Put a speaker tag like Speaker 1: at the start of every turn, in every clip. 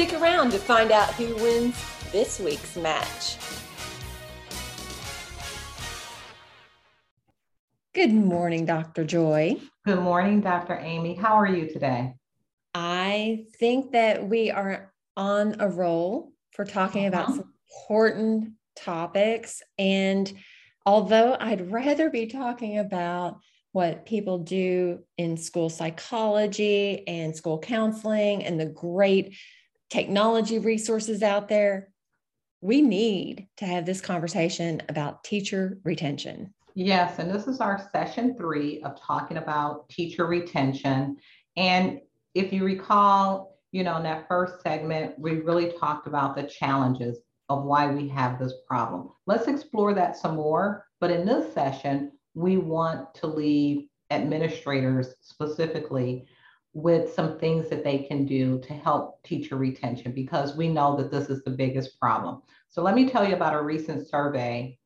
Speaker 1: Stick around to find out who wins this week's match. Good morning, Dr. Joy.
Speaker 2: Good morning, Dr. Amy. How are you today?
Speaker 1: I think that we are on a roll for talking uh-huh. about some important topics. And although I'd rather be talking about what people do in school psychology and school counseling and the great technology resources out there. We need to have this conversation about teacher retention.
Speaker 2: Yes, and this is our session three of talking about teacher retention. And if you recall, you know, in that first segment, we really talked about the challenges of why we have this problem. Let's explore that some more. But in this session, we want to leave administrators specifically with some things that they can do to help teacher retention because we know that this is the biggest problem. So let me tell you about a recent survey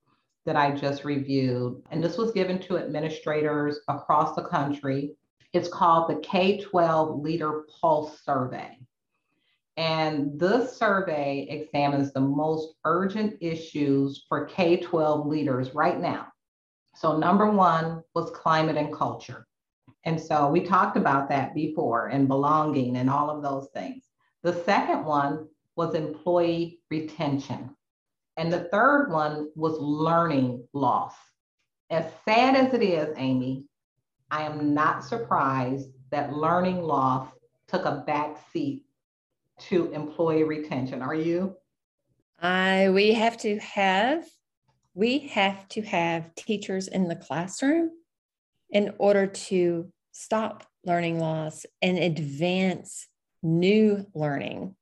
Speaker 2: that I just reviewed, and this was given to administrators across the country. It's called the K 12 Leader Pulse Survey. And this survey examines the most urgent issues for K 12 leaders right now. So, number one was climate and culture. And so we talked about that before and belonging and all of those things. The second one was employee retention. And the third one was learning loss. As sad as it is, Amy, I am not surprised that learning loss took a back seat to employee retention. Are you?
Speaker 1: I we have to have we have to have teachers in the classroom in order to stop learning loss and advance new learning.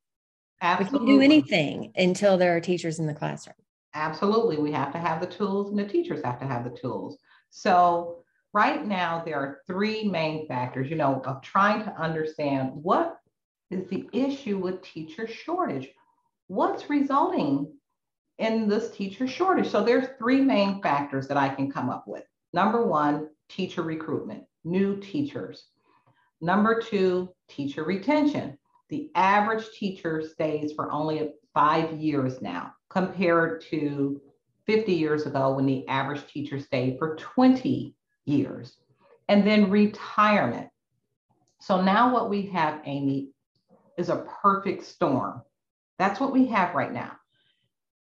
Speaker 1: Absolutely. We can do anything until there are teachers in the classroom.
Speaker 2: Absolutely. We have to have the tools and the teachers have to have the tools. So right now there are three main factors, you know, of trying to understand what is the issue with teacher shortage? What's resulting in this teacher shortage? So there's three main factors that I can come up with. Number one, teacher recruitment new teachers. Number two, teacher retention. The average teacher stays for only five years now, compared to 50 years ago when the average teacher stayed for 20 years. And then retirement. So now what we have, Amy, is a perfect storm. That's what we have right now.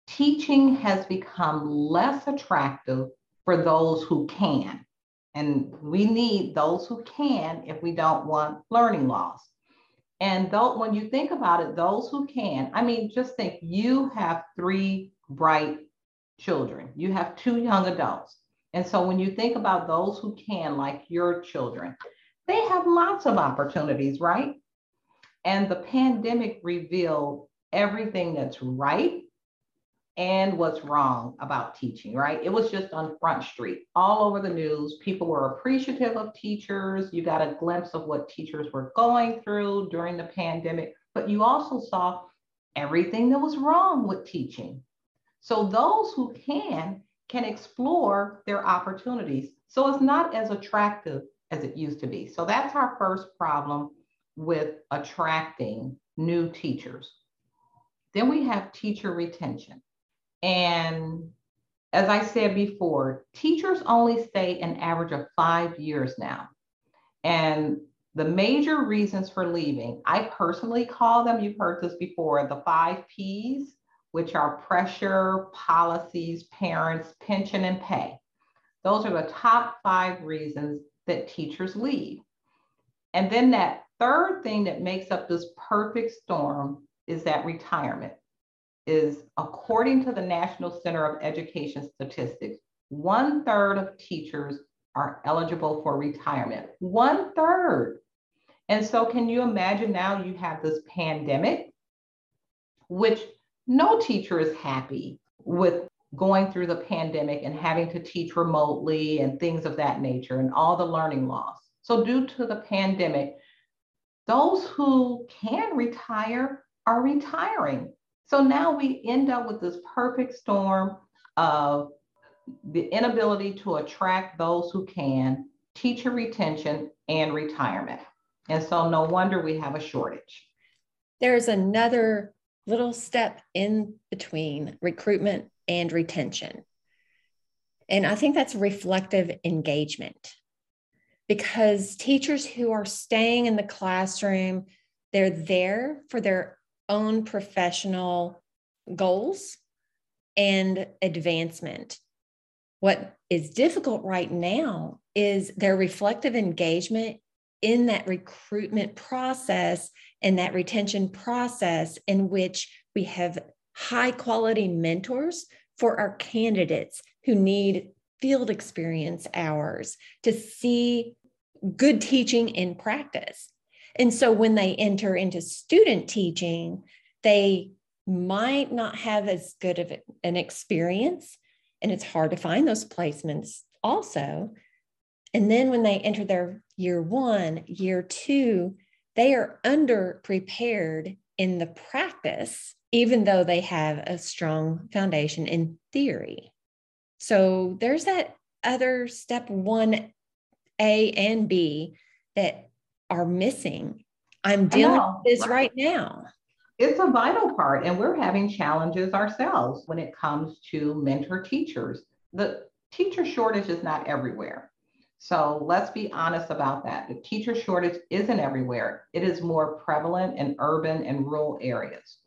Speaker 2: Teaching has become less attractive for those who can. And we need those who can if we don't want learning loss. And though, when you think about it, those who can, I mean, just think you have three bright children, you have two young adults. And so when you think about those who can, like your children, they have lots of opportunities, right? And the pandemic revealed everything that's right and what's wrong about teaching, right? It was just on Front Street, all over the news. People were appreciative of teachers. You got a glimpse of what teachers were going through during the pandemic, but you also saw everything that was wrong with teaching. So those who can can explore their opportunities. So it's not as attractive as it used to be. So that's our first problem with attracting new teachers. Then we have teacher retention. And as I said before, teachers only stay an average of five years now. And the major reasons for leaving, I personally call them, you've heard this before, the five P's, which are pressure, policies, parents, pension, and pay. Those are the top five reasons that teachers leave. And then that third thing that makes up this perfect storm is that retirement is according to the National Center of Education Statistics, one third of teachers are eligible for retirement. One third. And so, can you imagine now you have this pandemic, which no teacher is happy with going through the pandemic and having to teach remotely and things of that nature and all the learning loss. So, due to the pandemic, those who can retire are retiring. So now we end up with this perfect storm of the inability to attract those who can, teacher retention, and retirement. And so no wonder we have a shortage.
Speaker 1: There's another little step in between recruitment and retention. And I think that's reflective engagement because teachers who are staying in the classroom, they're there for their own professional goals and advancement. What is difficult right now is their reflective engagement in that recruitment process and that retention process in which we have high quality mentors for our candidates who need field experience hours to see good teaching in practice. And so when they enter into student teaching, they might not have as good of an experience. And it's hard to find those placements also. And then when they enter their year one, year two, they are under prepared in the practice, even though they have a strong foundation in theory. So there's that other step one A and B that are missing. I'm dealing with this right. right now.
Speaker 2: It's a vital part, and we're having challenges ourselves when it comes to mentor teachers. The teacher shortage is not everywhere. So let's be honest about that. The teacher shortage isn't everywhere. It is more prevalent in urban and rural areas.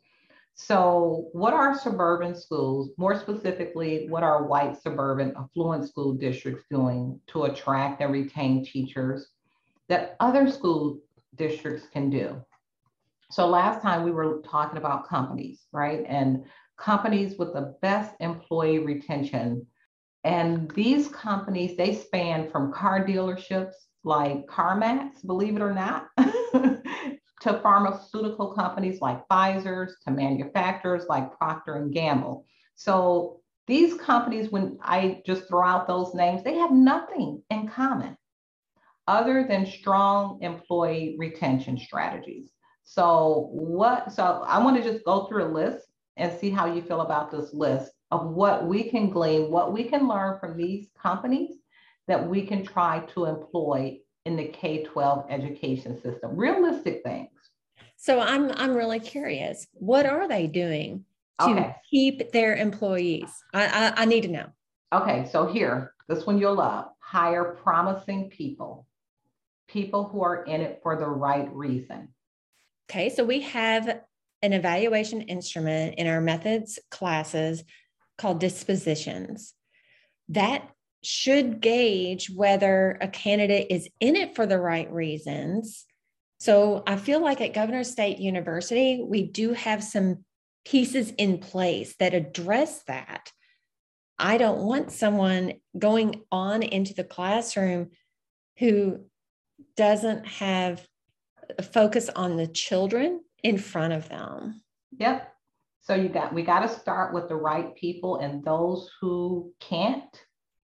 Speaker 2: So, what are suburban schools, more specifically, what are white suburban affluent school districts doing to attract and retain teachers that other school districts can do. So last time we were talking about companies, right? And companies with the best employee retention. And these companies, they span from car dealerships like CarMax, believe it or not, to pharmaceutical companies like Pfizer's, to manufacturers like Procter and Gamble. So these companies, when I just throw out those names, they have nothing in common other than strong employee retention strategies. So what, so I want to just go through a list and see how you feel about this list of what we can glean, what we can learn from these companies that we can try to employ in the K-12 education system, realistic things.
Speaker 1: So I'm I'm really curious. What are they doing to okay. keep their employees? I, I, I need to know.
Speaker 2: Okay, so here, this one you'll love. Hire promising people people who are in it for the right reason.
Speaker 1: Okay, so we have an evaluation instrument in our methods classes called dispositions. That should gauge whether a candidate is in it for the right reasons. So I feel like at Governors State University, we do have some pieces in place that address that. I don't want someone going on into the classroom who doesn't have a focus on the children in front of them.
Speaker 2: Yep. So you got we got to start with the right people and those who can't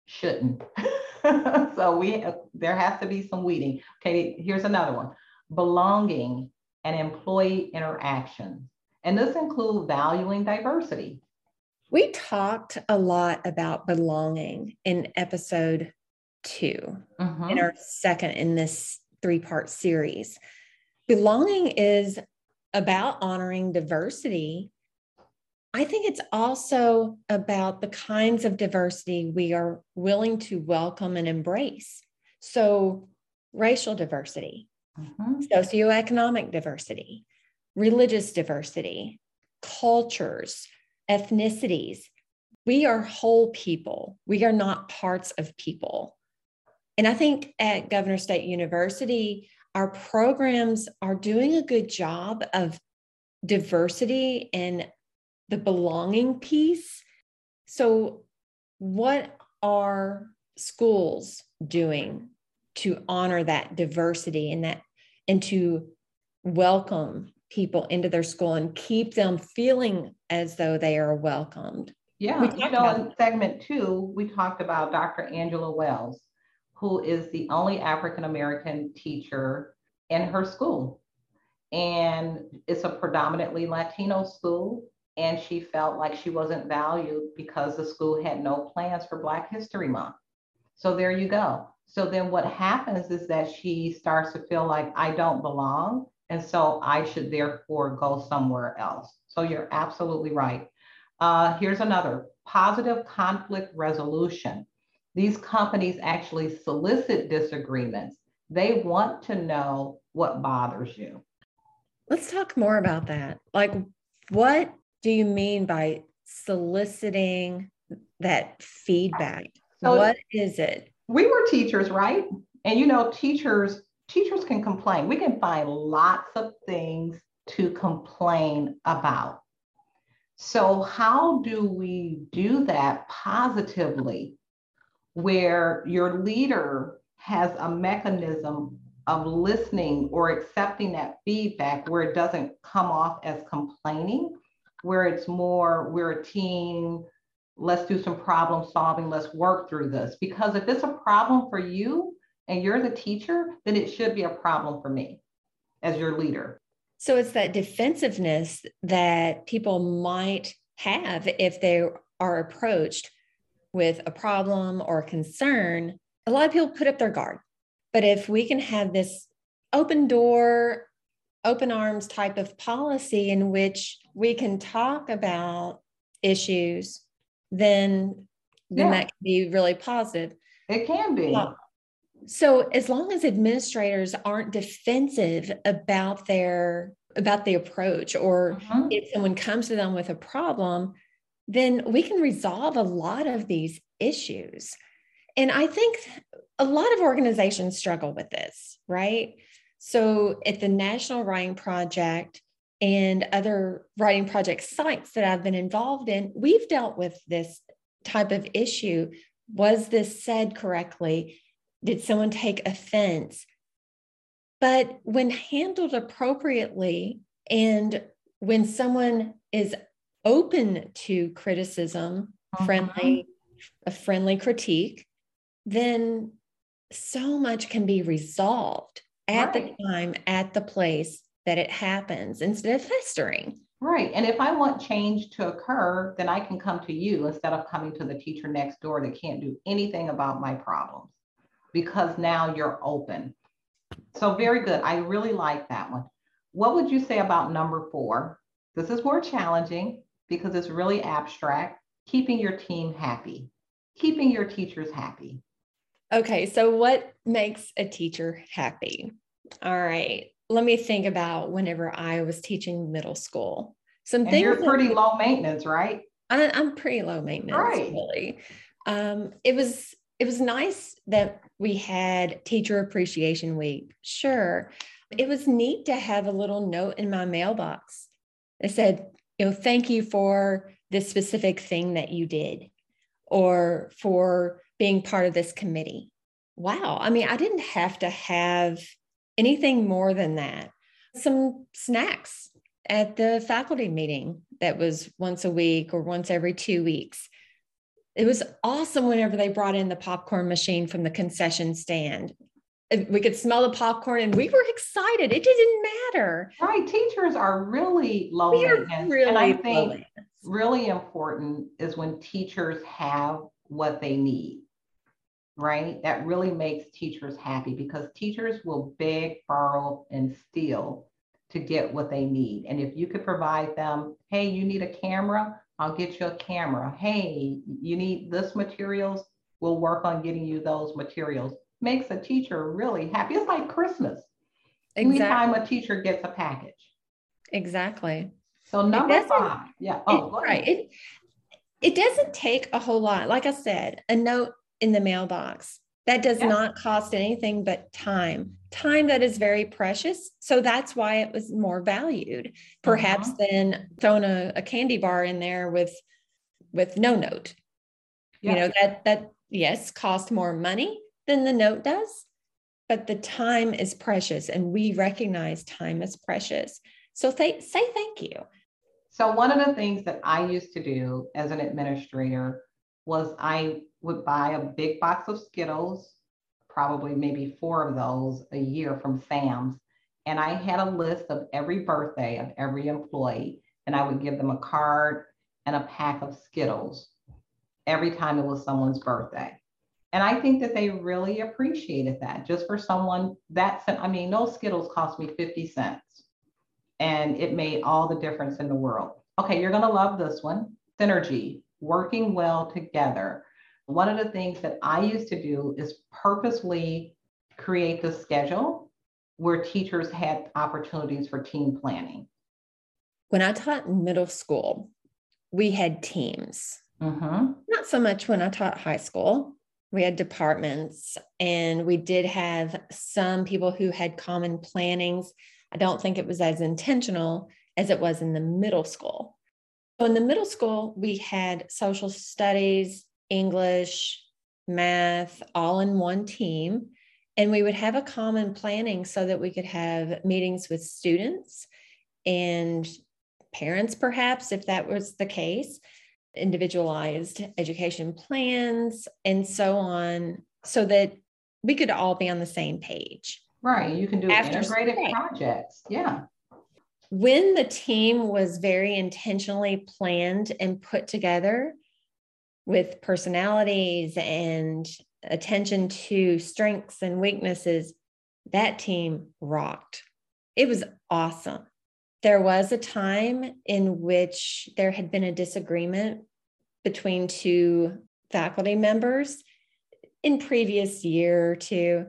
Speaker 2: shouldn't. so we there has to be some weeding. Okay, here's another one. Belonging and employee interaction. And this includes valuing diversity.
Speaker 1: We talked a lot about belonging in episode 2 mm-hmm. in our second in this three part series. Belonging is about honoring diversity. I think it's also about the kinds of diversity we are willing to welcome and embrace. So, racial diversity, mm-hmm. socioeconomic diversity, religious diversity, cultures, ethnicities, we are whole people. We are not parts of people. And I think at Governors State University, our programs are doing a good job of diversity and the belonging piece. So, what are schools doing to honor that diversity and that and to welcome people into their school and keep them feeling as though they are welcomed?
Speaker 2: Yeah, you know, in segment two, we talked about Dr. Angela Wells, who is the only African American teacher in her school. And it's a predominantly Latino school. And she felt like she wasn't valued because the school had no plans for Black History Month. So there you go. So then what happens is that she starts to feel like I don't belong. And so I should therefore go somewhere else. So you're absolutely right. Uh, here's another positive conflict resolution. These companies actually solicit disagreements. They want to know what bothers you.
Speaker 1: Let's talk more about that. Like, what do you mean by soliciting that feedback? So what is it?
Speaker 2: We were teachers, right? And you know, teachers teachers can complain. We can find lots of things to complain about. So, how do we do that positively where your leader has a mechanism of listening or accepting that feedback where it doesn't come off as complaining, where it's more, we're a team, let's do some problem solving, let's work through this. Because if it's a problem for you and you're the teacher, then it should be a problem for me as your leader.
Speaker 1: So it's that defensiveness that people might have if they are approached with a problem or a concern. A lot of people put up their guard but if we can have this open door, open arms type of policy in which we can talk about issues, then then yeah. that can be really positive.
Speaker 2: It can be.
Speaker 1: So as long as administrators aren't defensive about their about the approach or uh-huh. if someone comes to them with a problem, then we can resolve a lot of these issues. And I think a lot of organizations struggle with this, right? So at the National Writing Project and other writing project sites that I've been involved in, we've dealt with this type of issue. Was this said correctly? Did someone take offense? But when handled appropriately and when someone is open to criticism, uh-huh. friendly, a friendly critique, then so much can be resolved at right. the time, at the place that it happens instead of festering.
Speaker 2: Right. And if I want change to occur, then I can come to you instead of coming to the teacher next door that can't do anything about my problems because now you're open. So, very good. I really like that one. What would you say about number four? This is more challenging because it's really abstract. Keeping your team happy, keeping your teachers happy.
Speaker 1: Okay, so what makes a teacher happy? All right, let me think about whenever I was teaching middle school.
Speaker 2: Some and things you're pretty that, low maintenance, right?
Speaker 1: I, am pretty low maintenance, right. really. Um, it was it was nice that we had Teacher Appreciation Week. Sure, it was neat to have a little note in my mailbox that said, you know, thank you for this specific thing that you did, or for being part of this committee. Wow. I mean, I didn't have to have anything more than that. Some snacks at the faculty meeting that was once a week or once every two weeks. It was awesome whenever they brought in the popcorn machine from the concession stand. We could smell the popcorn and we were excited. It didn't matter.
Speaker 2: Right. Teachers are really low maintenance. Really and I think really important is when teachers have what they need right? That really makes teachers happy because teachers will beg, borrow, and steal to get what they need. And if you could provide them, hey, you need a camera, I'll get you a camera. Hey, you need this materials, we'll work on getting you those materials. Makes a teacher really happy. It's like Christmas. Exactly. Anytime a teacher gets a package.
Speaker 1: Exactly.
Speaker 2: So number five, yeah. Oh,
Speaker 1: it, right. It, It doesn't take a whole lot. Like I said, a note in the mailbox that does not cost anything but time, time that is very precious. So that's why it was more valued, perhaps uh-huh. than throwing a, a, candy bar in there with with no note. You know, that that yes, cost more money than the note does, but the time is precious and we recognize time is precious. So th- say thank you.
Speaker 2: So one of the things that I used to do as an administrator was I would buy a big box of Skittles, probably maybe four of those a year from Sam's. And I had a list of every birthday of every employee, and I would give them a card and a pack of Skittles every time it was someone's birthday. And I think that they really appreciated that just for someone that, I mean, those Skittles cost me 50 cents and it made all the difference in the world. Okay, you're going to love this one synergy, working well together. One of the things that I used to do is purposely create the schedule where teachers had opportunities for team planning.
Speaker 1: When I taught middle school, we had teams. Mm-hmm. Not so much when I taught high school. We had departments and we did have some people who had common plannings. I don't think it was as intentional as it was in the middle school. So in the middle school, we had social studies, English, math, all in one team. And we would have a common planning so that we could have meetings with students and parents, perhaps, if that was the case, individualized education plans, and so on, so that we could all be on the same page.
Speaker 2: Right. You can do After integrated projects. Yeah.
Speaker 1: When the team was very intentionally planned and put together, with personalities and attention to strengths and weaknesses, that team rocked. It was awesome. There was a time in which there had been a disagreement between two faculty members in previous year or two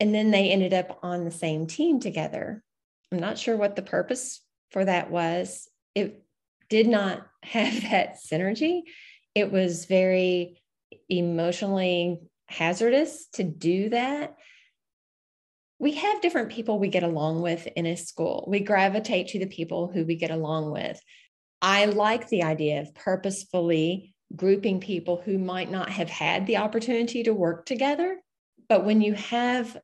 Speaker 1: and then they ended up on the same team together. I'm not sure what the purpose for that was. It did not have that synergy. It was very emotionally hazardous to do that. We have different people we get along with in a school. We gravitate to the people who we get along with. I like the idea of purposefully grouping people who might not have had the opportunity to work together. But when you have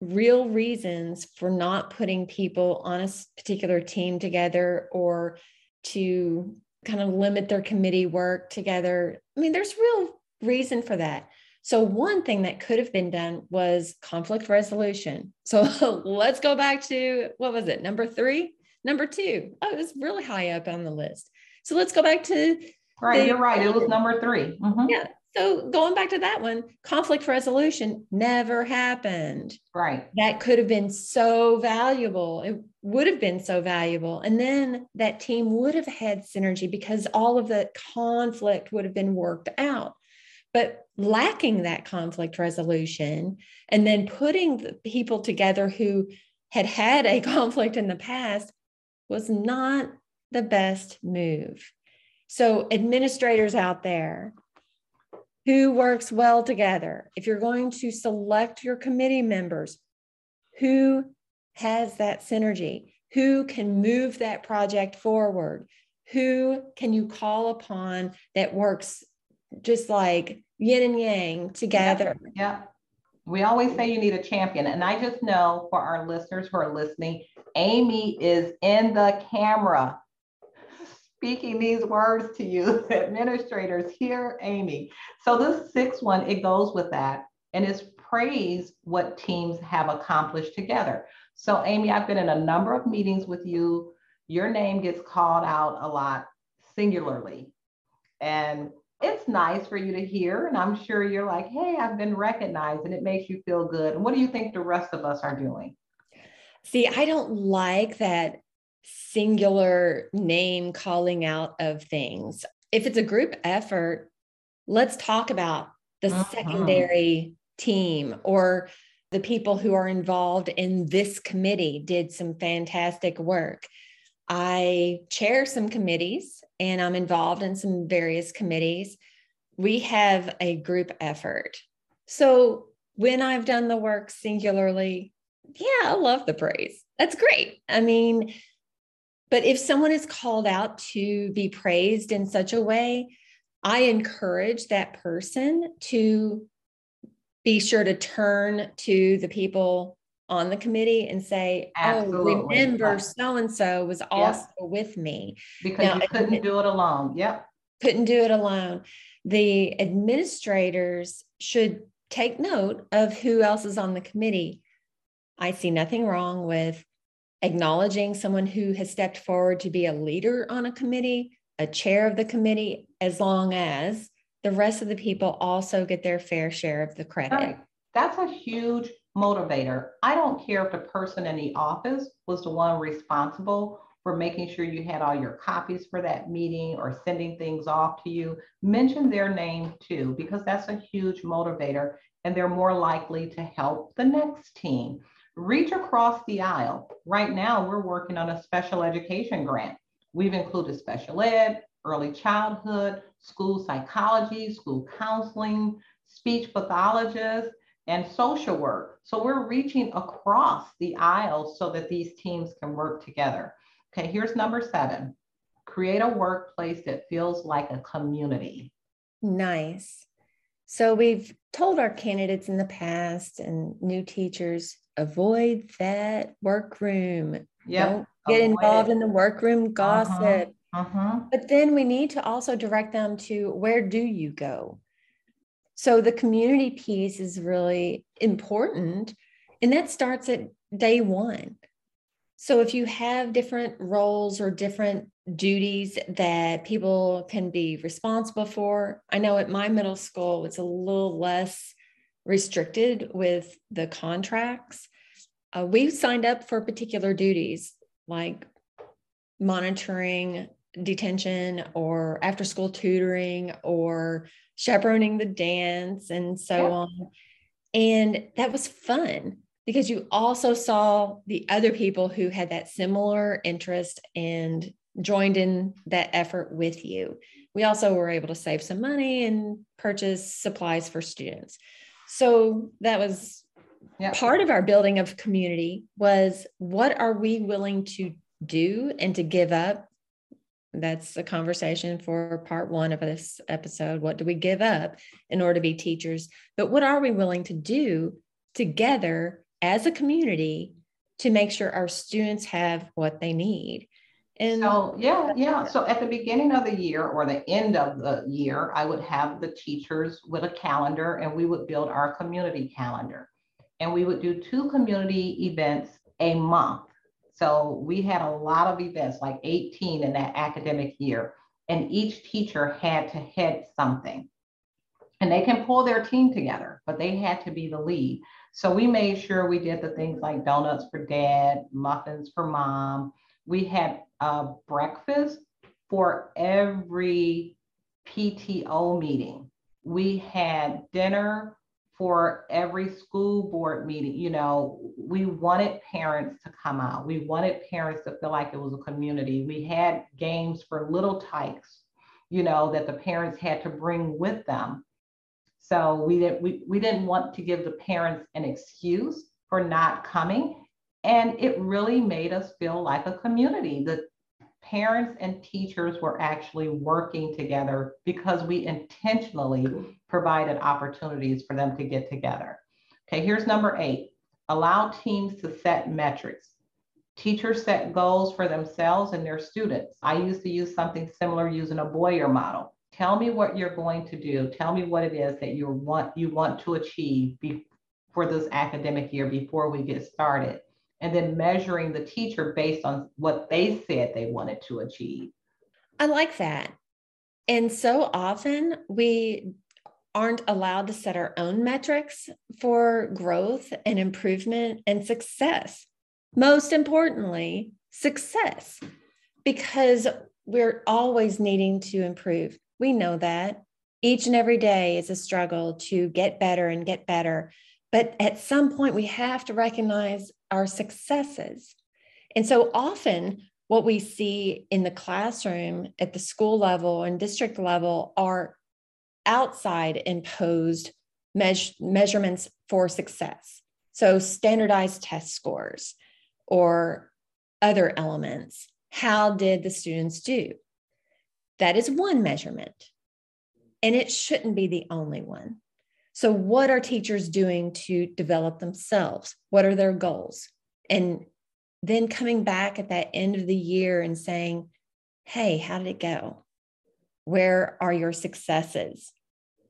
Speaker 1: real reasons for not putting people on a particular team together or to kind of limit their committee work together. I mean, there's real reason for that. So, one thing that could have been done was conflict resolution. So, let's go back to what was it, number three? Number two. Oh, it was really high up on the list. So, let's go back to.
Speaker 2: Right, the, you're right. It was number 3
Speaker 1: mm-hmm. Yeah. So, going back to that one, conflict resolution never happened.
Speaker 2: Right.
Speaker 1: That could have been so valuable. It would have been so valuable. And then that team would have had synergy because all of the conflict would have been worked out. But lacking that conflict resolution and then putting the people together who had had a conflict in the past was not the best move. So, administrators out there, who works well together, if you're going to select your committee members, who has that synergy? Who can move that project forward? Who can you call upon that works just like yin and yang together?
Speaker 2: Yeah. yeah. We always say you need a champion. And I just know for our listeners who are listening, Amy is in the camera speaking these words to you, administrators, hear Amy. So this sixth one, it goes with that and it's praise what teams have accomplished together. So, Amy, I've been in a number of meetings with you. Your name gets called out a lot singularly. And it's nice for you to hear. And I'm sure you're like, hey, I've been recognized and it makes you feel good. And what do you think the rest of us are doing?
Speaker 1: See, I don't like that singular name calling out of things. If it's a group effort, let's talk about the uh-huh. secondary team or the people who are involved in this committee did some fantastic work. I chair some committees and I'm involved in some various committees. We have a group effort. So when I've done the work singularly, yeah, I love the praise. That's great. I mean, but if someone is called out to be praised in such a way, I encourage that person to be sure to turn to the people on the committee and say, oh,
Speaker 2: Absolutely.
Speaker 1: "Oh, remember, so and so was also with me."
Speaker 2: Because now, you couldn't do it alone. Yep.
Speaker 1: Couldn't do it alone. The administrators should take note of who else is on the committee. I see nothing wrong with acknowledging someone who has stepped forward to be a leader on a committee, a chair of the committee, as long as the rest of the people also get their fair share of the credit.
Speaker 2: That's a huge motivator. I don't care if the person in the office was the one responsible for making sure you had all your copies for that meeting or sending things off to you. Mention their name too, because that's a huge motivator and they're more likely to help the next team. Reach across the aisle. Right now, we're working on a special education grant. We've included special ed, early childhood, school psychology, school counseling, speech pathologists, and social work. So we're reaching across the aisle so that these teams can work together. Okay, here's number seven create a workplace that feels like a community.
Speaker 1: Nice. So we've told our candidates in the past and new teachers avoid that workroom.
Speaker 2: Yep.
Speaker 1: Don't get avoid involved it. in the workroom gossip.
Speaker 2: Uh-huh. Uh-huh.
Speaker 1: But then we need to also direct them to where do you go? So the community piece is really important. And that starts at day one. So if you have different roles or different duties that people can be responsible for, I know at my middle school it's a little less restricted with the contracts. Uh, we signed up for particular duties like monitoring detention or after school tutoring or chaperoning the dance and so yeah. on. And that was fun because you also saw the other people who had that similar interest and joined in that effort with you. We also were able to save some money and purchase supplies for students. So that was yeah. part of our building of community was what are we willing to do and to give up that's a conversation for part one of this episode. What do we give up in order to be teachers? But what are we willing to do together as a community to make sure our students have what they need?
Speaker 2: And so, yeah, yeah. So at the beginning of the year or the end of the year, I would have the teachers with a calendar and we would build our community calendar. And we would do two community events a month so we had a lot of events, like 18 in that academic year, and each teacher had to head something. And they can pull their team together, but they had to be the lead. So we made sure we did the things like donuts for dad, muffins for mom. We had a breakfast for every PTO meeting. We had dinner for every school board meeting, you know, we wanted parents to come out. We wanted parents to feel like it was a community. We had games for little tykes, you know, that the parents had to bring with them. So we didn't we, we didn't want to give the parents an excuse for not coming. And it really made us feel like a community. The parents and teachers were actually working together because we intentionally provided opportunities for them to get together. Okay, here's number eight allow teams to set metrics. Teachers set goals for themselves and their students. I used to use something similar using a Boyer model. Tell me what you're going to do. Tell me what it is that you want you want to achieve be, for this academic year before we get started and then measuring the teacher based on what they said they wanted to achieve.
Speaker 1: I like that. And so often we aren't allowed to set our own metrics for growth and improvement and success. Most importantly, success, because we're always needing to improve. We know that each and every day is a struggle to get better and get better. But at some point, we have to recognize our successes. And so often what we see in the classroom at the school level and district level are outside imposed meas- measurements for success. So, standardized test scores or other elements. How did the students do? That is one measurement, and it shouldn't be the only one. So, what are teachers doing to develop themselves? What are their goals? And then coming back at that end of the year and saying, Hey, how did it go? Where are your successes?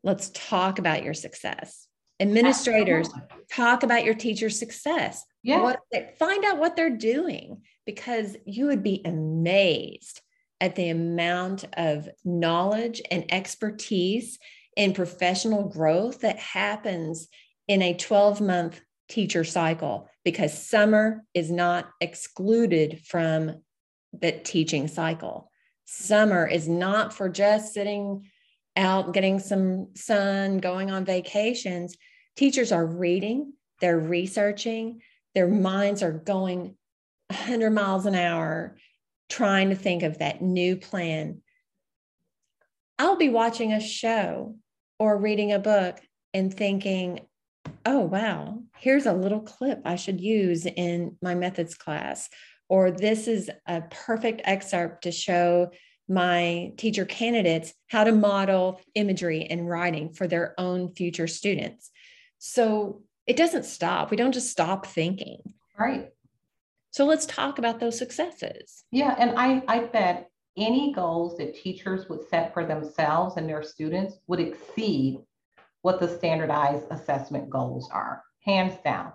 Speaker 1: Let's talk about your success. Administrators, Absolutely. talk about your teacher's success. Yeah. What, find out what they're doing because you would be amazed at the amount of knowledge and expertise and professional growth that happens in a 12 month teacher cycle because summer is not excluded from the teaching cycle. Summer is not for just sitting out, getting some sun, going on vacations. Teachers are reading, they're researching, their minds are going 100 miles an hour trying to think of that new plan. I'll be watching a show or reading a book and thinking, oh, wow, here's a little clip I should use in my methods class. Or this is a perfect excerpt to show my teacher candidates how to model imagery and writing for their own future students. So it doesn't stop. We don't just stop thinking.
Speaker 2: Right.
Speaker 1: So let's talk about those successes.
Speaker 2: Yeah. And I, I bet any goals that teachers would set for themselves and their students would exceed what the standardized assessment goals are, hands down.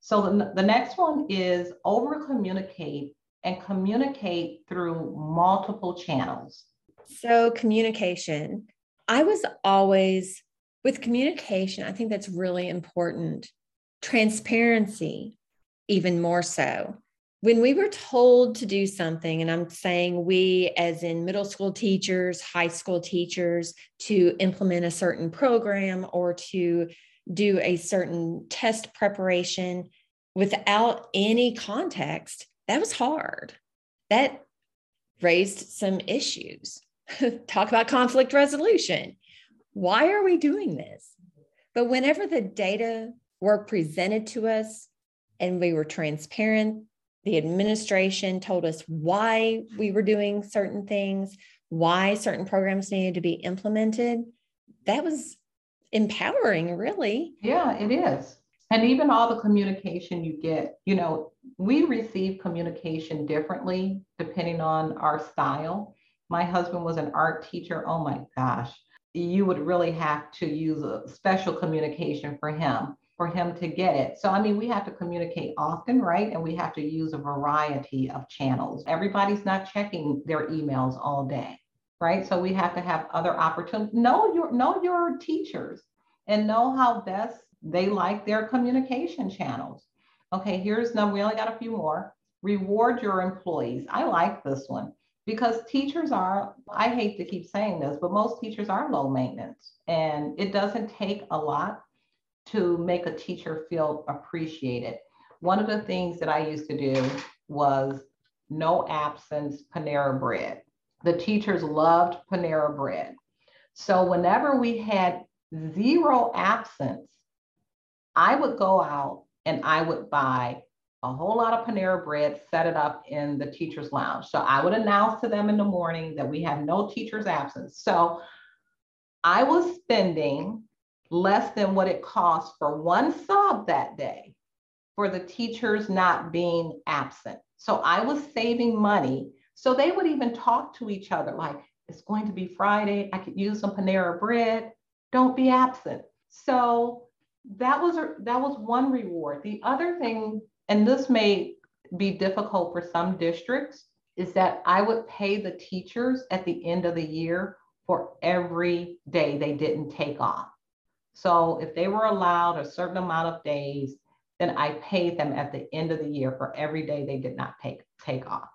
Speaker 2: So the, the next one is over communicate and communicate through multiple channels.
Speaker 1: So, communication. I was always with communication, I think that's really important. Transparency, even more so. When we were told to do something, and I'm saying we, as in middle school teachers, high school teachers, to implement a certain program or to do a certain test preparation without any context, that was hard. That raised some issues. Talk about conflict resolution. Why are we doing this? But whenever the data were presented to us and we were transparent, the administration told us why we were doing certain things, why certain programs needed to be implemented. That was empowering, really.
Speaker 2: Yeah, it is. And even all the communication you get, you know, we receive communication differently depending on our style. My husband was an art teacher. Oh my gosh. You would really have to use a special communication for him for him to get it. So, I mean, we have to communicate often, right? And we have to use a variety of channels. Everybody's not checking their emails all day, right? So we have to have other opportunities. Know your know your teachers and know how best they like their communication channels. Okay, here's number, we only got a few more. Reward your employees. I like this one because teachers are, I hate to keep saying this, but most teachers are low maintenance and it doesn't take a lot to make a teacher feel appreciated. One of the things that I used to do was no absence Panera bread. The teachers loved Panera bread. So whenever we had zero absence, I would go out and I would buy a whole lot of Panera bread, set it up in the teacher's lounge. So I would announce to them in the morning that we have no teacher's absence. So I was spending less than what it cost for one sub that day for the teachers not being absent. So I was saving money. So they would even talk to each other like, it's going to be Friday. I could use some Panera bread. Don't be absent. So that was that was one reward. The other thing, and this may be difficult for some districts, is that I would pay the teachers at the end of the year for every day they didn't take off. So if they were allowed a certain amount of days, then I paid them at the end of the year for every day they did not take, take off.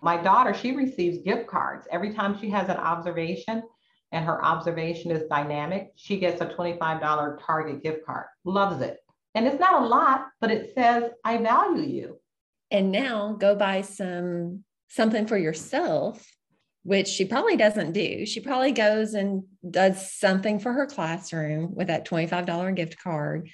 Speaker 2: My daughter, she receives gift cards every time she has an observation and her observation is dynamic, she gets a $25 Target gift card. Loves it. And it's not a lot, but it says, I value you.
Speaker 1: And now go buy some something for yourself, which she probably doesn't do. She probably goes and does something for her classroom with that $25 gift card.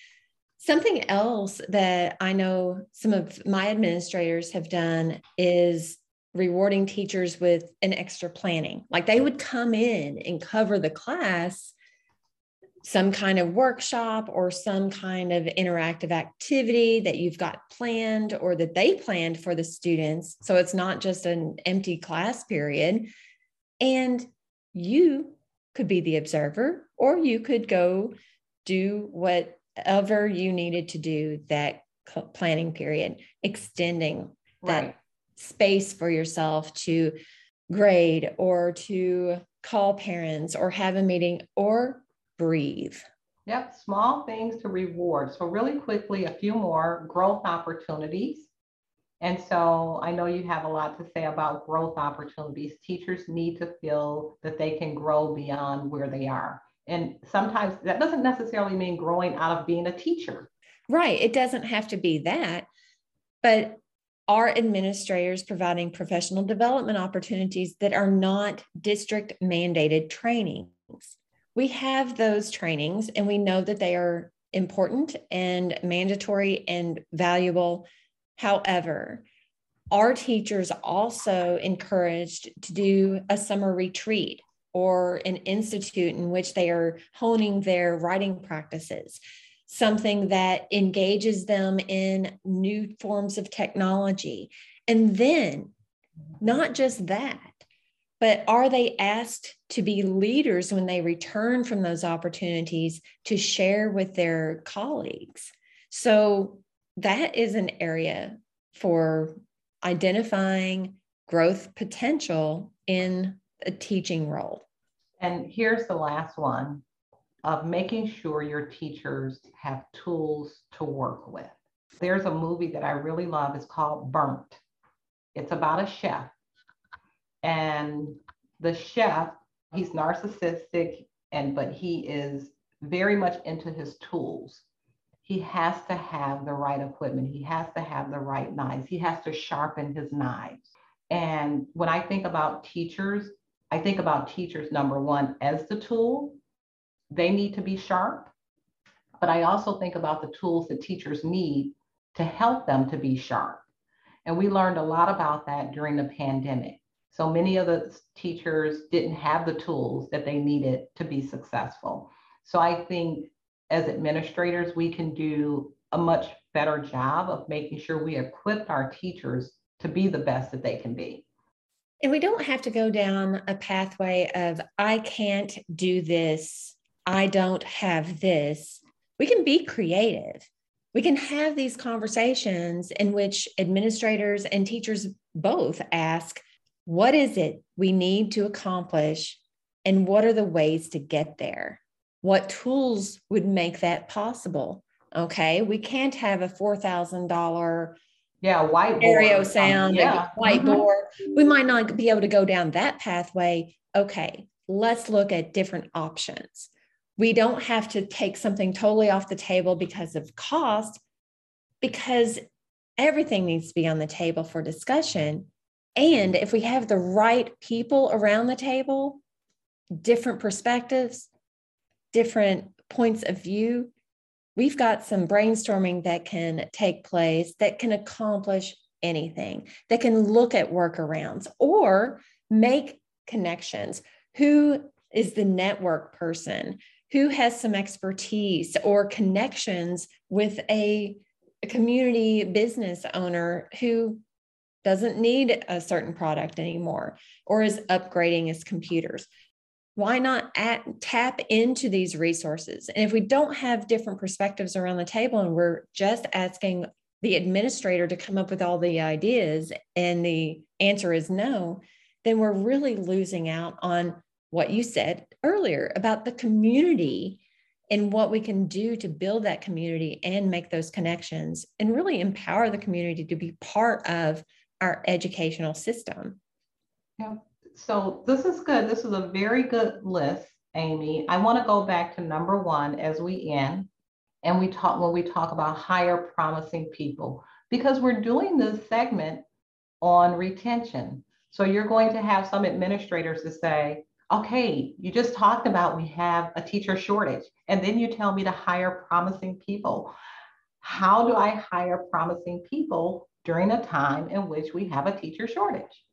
Speaker 1: Something else that I know some of my administrators have done is rewarding teachers with an extra planning. Like they would come in and cover the class some kind of workshop or some kind of interactive activity that you've got planned or that they planned for the students. So it's not just an empty class period. And you could be the observer, or you could go do whatever you needed to do that planning period, extending right. that space for yourself to grade or to call parents or have a meeting or breathe.
Speaker 2: Yep, small things to reward. So, really quickly, a few more growth opportunities. And so, I know you have a lot to say about growth opportunities. Teachers need to feel that they can grow beyond where they are. And sometimes that doesn't necessarily mean growing out of being a teacher.
Speaker 1: Right. It doesn't have to be that. But are administrators providing professional development opportunities that are not district mandated trainings? We have those trainings and we know that they are important and mandatory and valuable. However, our teachers also encouraged to do a summer retreat or an institute in which they are honing their writing practices, something that engages them in new forms of technology. And then, not just that, but are they asked to be leaders when they return from those opportunities to share with their colleagues? So that is an area for identifying growth potential in a teaching role.
Speaker 2: And here's the last one of making sure your teachers have tools to work with. There's a movie that I really love. It's called Burnt. It's about a chef and the chef, he's narcissistic and but he is very much into his tools. He has to have the right equipment. He has to have the right knives. He has to sharpen his knives. And when I think about teachers, I think about teachers, number one, as the tool. They need to be sharp. But I also think about the tools that teachers need to help them to be sharp. And we learned a lot about that during the pandemic. So many of the teachers didn't have the tools that they needed to be successful. So I think as administrators, we can do a much better job of making sure we equip our teachers to be the best that they can be.
Speaker 1: And we don't have to go down a pathway of, I can't do this, I don't have this. We can be creative. We can have these conversations in which administrators and teachers both ask, what is it we need to accomplish? And what are the ways to get there? What tools would make that possible? Okay, we can't have a $4,000
Speaker 2: yeah, whiteboard.
Speaker 1: stereo sound, yeah. whiteboard. Mm-hmm. We might not be able to go down that pathway. Okay, let's look at different options. We don't have to take something totally off the table because of cost, because everything needs to be on the table for discussion. And if we have the right people around the table, different perspectives, different points of view, we've got some brainstorming that can take place that can accomplish anything, that can look at workarounds or make connections. Who is the network person? Who has some expertise or connections with a, community business owner who doesn't need a certain product anymore or is upgrading his computers. Why not at, tap into these resources? And if we don't have different perspectives around the table and we're just asking the administrator to come up with all the ideas and the answer is no then we're really losing out on what you said earlier about the community and what we can do to build that community and make those connections and really empower the community to be part of our educational system.
Speaker 2: Yeah. So this is good. This is a very good list, Amy. I want to go back to number one as we end, and we talk when we talk about hire promising people because we're doing this segment on retention. So you're going to have some administrators to say, okay, you just talked about we have a teacher shortage, and then you tell me to hire promising people. How do I hire promising people during a time in which we have a teacher shortage?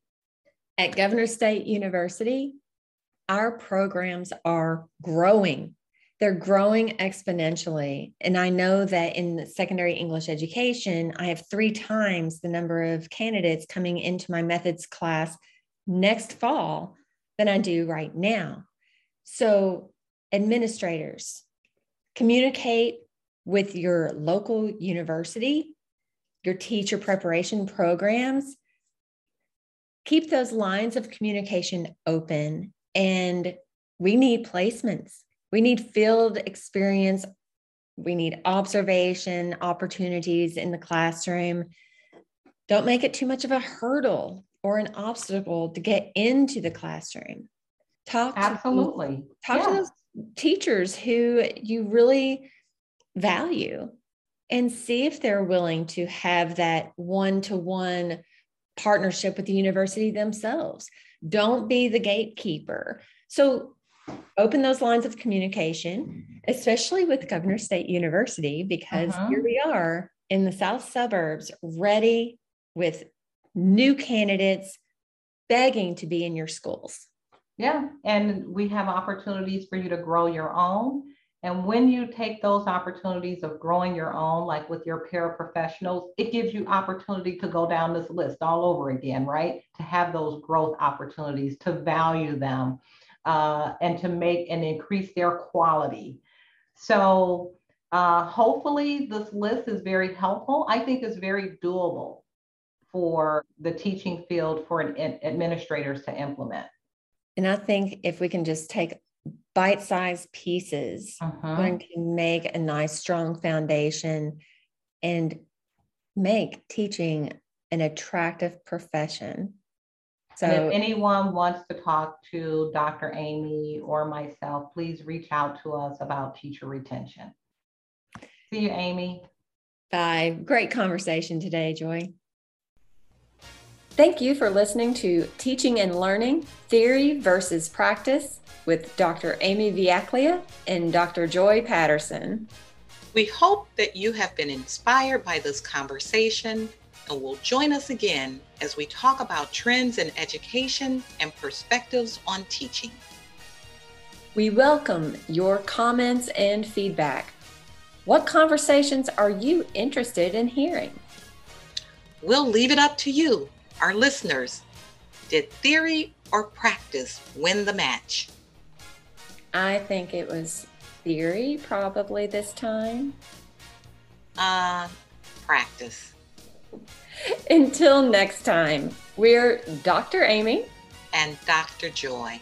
Speaker 1: At Governors State University, our programs are growing. They're growing exponentially. And I know that in secondary English education, I have three times the number of candidates coming into my methods class next fall than I do right now. So, administrators, communicate with your local university, your teacher preparation programs. Keep those lines of communication open. And we need placements, we need field experience, we need observation opportunities in the classroom. Don't make it too much of a hurdle or an obstacle to get into the classroom.
Speaker 2: Talk absolutely.
Speaker 1: To, talk yeah. to those teachers who you really value and see if they're willing to have that one-to-one partnership with the university themselves. Don't be the gatekeeper. So open those lines of communication, especially with Governors State University, because uh-huh. here we are in the South suburbs, ready with new candidates begging to be in your schools.
Speaker 2: Yeah, and we have opportunities for you to grow your own. And when you take those opportunities of growing your own, like with your paraprofessionals, it gives you opportunity to go down this list all over again, right? To have those growth opportunities, to value them, uh, and to make and increase their quality. So uh, hopefully this list is very helpful. I think it's very doable for the teaching field for an, administrators to implement.
Speaker 1: And I think if we can just take bite-sized pieces, uh-huh. we can make a nice, strong foundation and make teaching an attractive profession.
Speaker 2: So, and if anyone wants to talk to Dr. Amy or myself, please reach out to us about teacher retention. See you, Amy.
Speaker 1: Bye. Great conversation today, Joy. Thank you for listening to Teaching and Learning Theory versus Practice with Dr. Amy Vujaklija and Dr. Joy Patterson.
Speaker 3: We hope that you have been inspired by this conversation and will join us again as we talk about trends in education and perspectives on teaching.
Speaker 1: We welcome your comments and feedback. What conversations are you interested in hearing?
Speaker 3: We'll leave it up to you our listeners, did theory or practice win the match?
Speaker 1: I think it was theory probably this time.
Speaker 3: Uh, practice.
Speaker 1: Until next time, we're Dr. Amy
Speaker 3: and Dr. Joy.